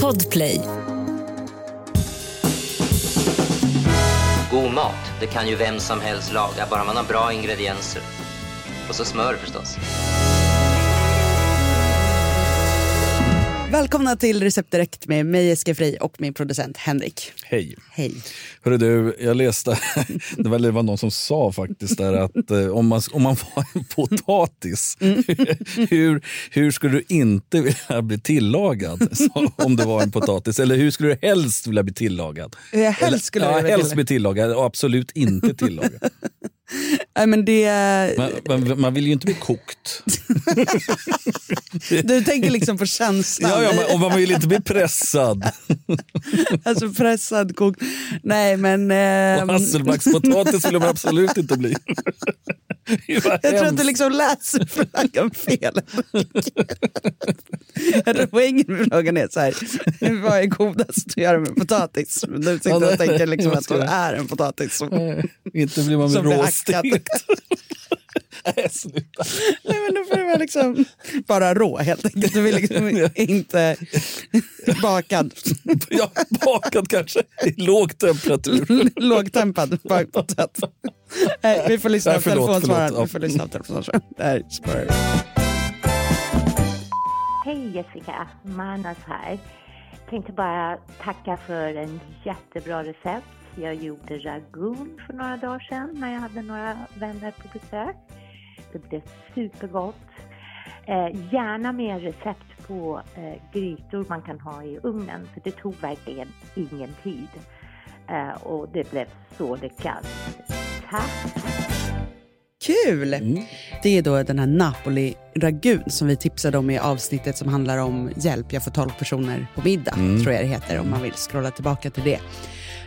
Podplay. God mat, det kan ju vem som helst laga, bara man har bra ingredienser. Och så smör förstås. Välkomna till Recept Direkt med mig Jessica Frey och min producent Henrik. Hej. Hej. Hörru du, jag läste, det var, det var någon som sa faktiskt där att eh, om, man, om man var en potatis, Mm. hur, hur skulle du inte vilja bli tillagad så, om du var en potatis? Eller hur skulle du helst vilja bli tillagad? Hur jag helst skulle Eller, vilja ja, helst bli tillagad och absolut inte tillagad. Nej, men det, Man, man, vill ju inte bli kokt. du tänker liksom på känslan. Ja, ja, man, och man vill inte bli pressad. Alltså pressad, kokt. Nej men... Och Eh, hasselbackspotatis vill man absolut inte bli. Det jag tror att du liksom läser frågan fel. jag tror poängen med frågan är så här, vad är godast att göra med potatis? Du sitter och tänker liksom att hon är en potatis. Som, Inte blir man Som blir råstekt. Nej, sluta. Nej, men då får det vara liksom bara rå helt enkelt. Du vill liksom inte bakad. Ja, bakad kanske i låg temperatur. Lågtempad bakpotat. Nej, vi får lyssna på telefonsvararen. Vi får lyssna på telefonsvararen. Det här. Hej Jessica, Manas här. Tänkte bara tacka för en jättebra recept. Jag gjorde ragun för några dagar sedan när jag hade några vänner på besök. Det blev supergott. Eh, gärna mer recept på eh, grytor man kan ha i ugnen för det tog verkligen ingen tid. Eh, och det blev så lyckat. Tack! Kul! Det är då den här Napoli-ragun som vi tipsade om i avsnittet som handlar om hjälp, jag får 12 personer på middag, tror jag det heter om man vill scrolla tillbaka till det.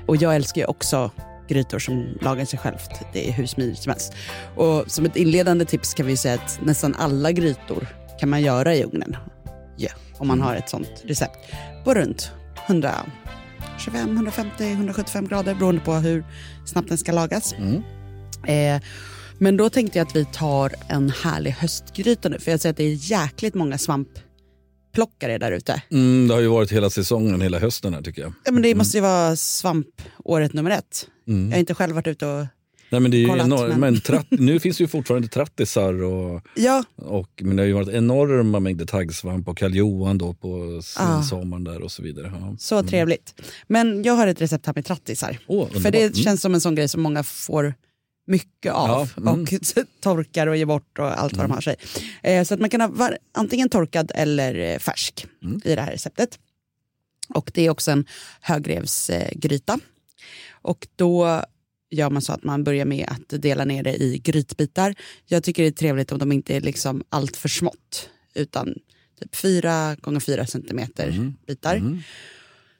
Och jag älskar ju också grytor som lagar sig självt. Det är hur smidigt som helst. Och som ett inledande tips kan vi säga att nästan alla grytor kan man göra i ugnen. Ja, om man har ett sånt recept. På runt 125, 150, 175 grader beroende på hur snabbt den ska lagas. Eh, men då tänkte jag att vi tar en härlig höstgryta nu. För jag ser att det är jäkligt många svampplockare där ute. Mm, det har ju varit hela säsongen, hela hösten här tycker jag. Ja, men det måste ju vara svampåret nummer ett. Jag har inte själv varit ute och... Nej, men det är Kollat, enormt. men- Men... tratt, nu finns det ju fortfarande trattisar och, Ja, och men det har ju varit enorma mängder taggsvamp och Karl då på Ah. sommaren där och så vidare. Ja. så trevligt. Men jag har ett recept här med trattisar. Underbart. För det Mm. känns som en sån grej som många får mycket av Ja, mm. och torkar och ger bort och allt vad de har sig. Eh, så att man kan ha antingen torkad eller eh, färsk Mm. i det här receptet. Och det är också en högrevsgryta. Eh, gryta. och då gör man så att man börjar med att dela ner det i grytbitar. Jag tycker det är trevligt om de inte är liksom allt för smått utan typ 4 gånger 4 centimeter Mm. bitar.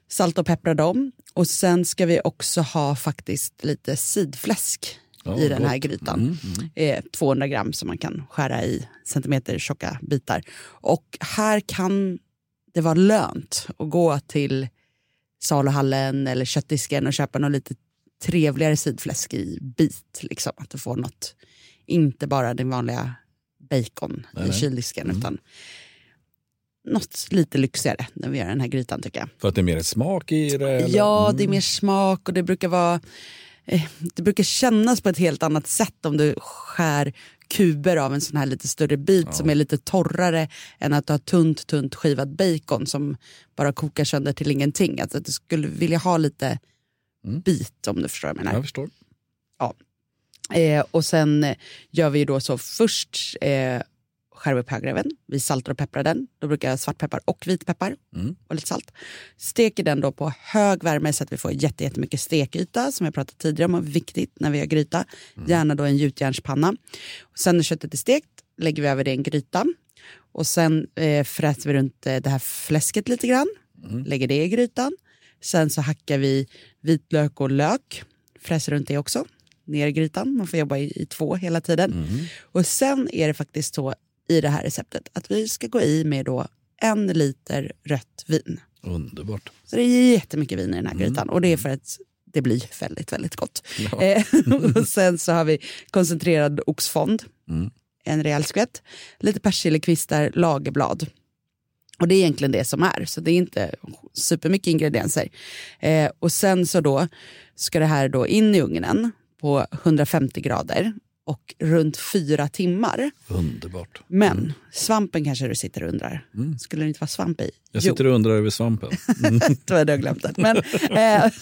Salta och peppra dem. Och sen ska vi också ha faktiskt lite sidfläsk Ja, i den här grytan. Mm, Eh, 200 gram som man kan skära i centimeter tjocka bitar. Och här kan det vara lönt att gå till saluhallen eller köttdisken och köpa något lite trevligare sidfläsk i bit. Liksom. Att du får något, inte bara din vanliga bacon Nej, i nej. kyldisken Mm. utan något lite lyxigare när vi gör den här grytan tycker jag. För att det är mer smak i det? Eller? Ja, Mm. det är mer smak och det brukar vara det brukar kännas på ett helt annat sätt om du skär kuber av en sån här lite större bit som är lite torrare än att du har tunt, tunt skivad bacon som bara kokar sönder till ingenting. Alltså att du skulle vilja ha lite bit om du förstår vad jag menar. Jag förstår. Eh, och sen eh, gör vi ju då så först eh, skär upp högreven, vi saltar och pepprar den. Då brukar jag svartpeppar och vitpeppar och lite salt. Steker den då på hög värme så att vi får jätte- jättemycket stekyta som jag pratat tidigare om är viktigt när vi gör gryta. Gärna då en gjutjärnspanna. Och sen när köttet är stekt lägger vi över det i en gryta. Och sen eh, fräser vi runt eh, det här fläsket lite grann. Lägger det i grytan. Sen så hackar vi vitlök och lök. Fräser runt det också. Ner i grytan. Man får jobba i, i två hela tiden. Och sen är det faktiskt så i det här receptet att vi ska gå i med då en liter rött vin. Underbart. Så det är jättemycket vin i den här grytan och det är för att det blir väldigt, väldigt gott. Eh, och sen så har vi koncentrerad oxfond, en rejäl skvätt, lite persiljekvistar, lagerblad Och det är egentligen det som är, så det är inte supermycket ingredienser. Eh, och sen så då ska det här då in i ugnen på 150 grader och runt fyra timmar. Underbart. Men svampen kanske du sitter och undrar. Skulle det inte vara svamp i? Jag sitter och undrar över svampen. Mm. då hade jag glömt det. Men eh,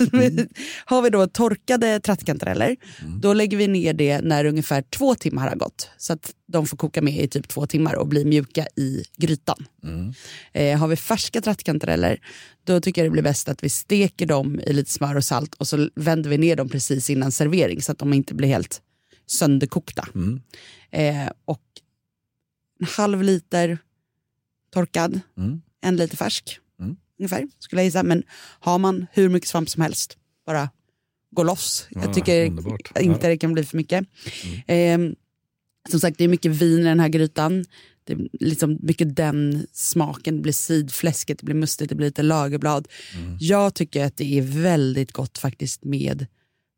har vi då torkade trattkantareller, då lägger vi ner det när ungefär två timmar har gått. Så att de får koka med i typ två timmar och bli mjuka i grytan. Eh, har vi färska trattkantareller, då tycker jag det blir bäst att vi steker dem i lite smör och salt och så vänder vi ner dem precis innan servering så att de inte blir helt sönderkokta. Eh, och en halv liter torkad, Mm. en liter färsk ungefär skulle jag gissa. Men har man hur mycket svamp som helst, bara gå loss. Ja, jag tycker underbart. inte det kan bli för mycket. Eh, som sagt, det är mycket vin i den här grytan. Det är liksom mycket den smaken. Det blir sidfläsket, det blir mustigt, det blir lite lagerblad. Jag tycker att det är väldigt gott faktiskt med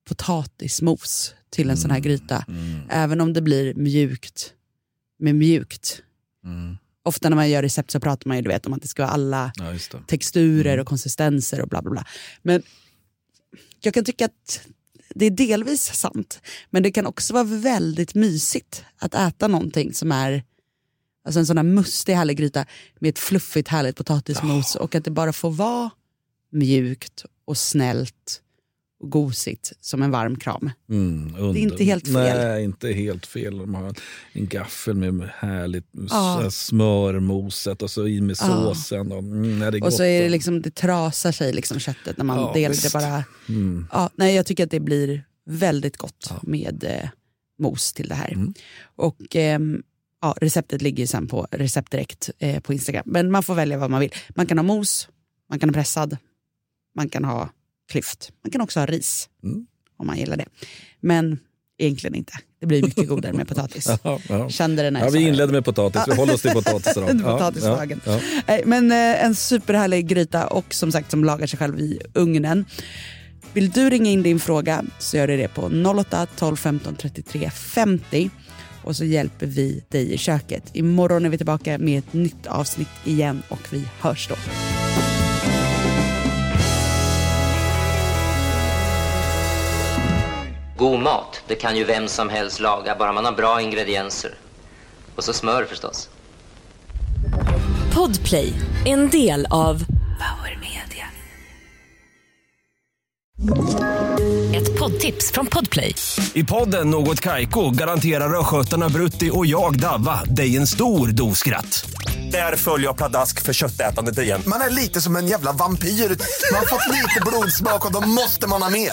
potatismos till en sån här gryta. Även om det blir mjukt med mjukt. Ofta när man gör recept så pratar man ju du vet, om att det ska vara alla Ja, texturer och konsistenser och bla bla bla. Men jag kan tycka att det är delvis sant, men det kan också vara väldigt mysigt att äta någonting som är alltså en sån här mustig härlig gryta med ett fluffigt härligt potatismos och att det bara får vara mjukt och snällt gosigt som en varm kram. Mm. Det är inte helt fel. Nej, inte helt fel. De har en gaffel med härligt Ja. smörmoset och så i med Ja. såsen. Och, mm, nej, det Och så är det liksom, det trasar sig liksom köttet när man Ja, delar det bara. Mm. Ja, nej, jag tycker att det blir väldigt gott med eh, mos till det här. Mm. Och ehm, ja, receptet ligger ju sen på recept direkt eh, på Instagram. Men man får välja vad man vill. Man kan ha mos, man kan ha pressad, man kan ha klyft. Man kan också ha ris Mm. om man gillar det. Men egentligen inte. Det blir mycket godare med potatis. Ja, ja. Kände det när Ja, vi inledde med potatis, vi håller oss till potatis idag. Potatisdagen. ja, ja. Men eh, en superhärlig gryta och som sagt som lagar sig själv i ugnen. Vill du ringa in din fråga så gör du det på 08 12 15 33 50 och så hjälper vi dig i köket. Imorgon är vi tillbaka med ett nytt avsnitt igen och vi hörs då. God mat, det kan ju vem som helst laga, bara man har bra ingredienser. Och så smör förstås. Podplay, en del av Power Media. Ett poddtips från Podplay. I podden Något Kaiko garanterar östgötarna Brutti och jag, Davva, dig en stor dos skratt. Där följer jag pladask för köttätandet igen. Man är lite som en jävla vampyr. Man har fått lite blodsmak och då måste man ha mer.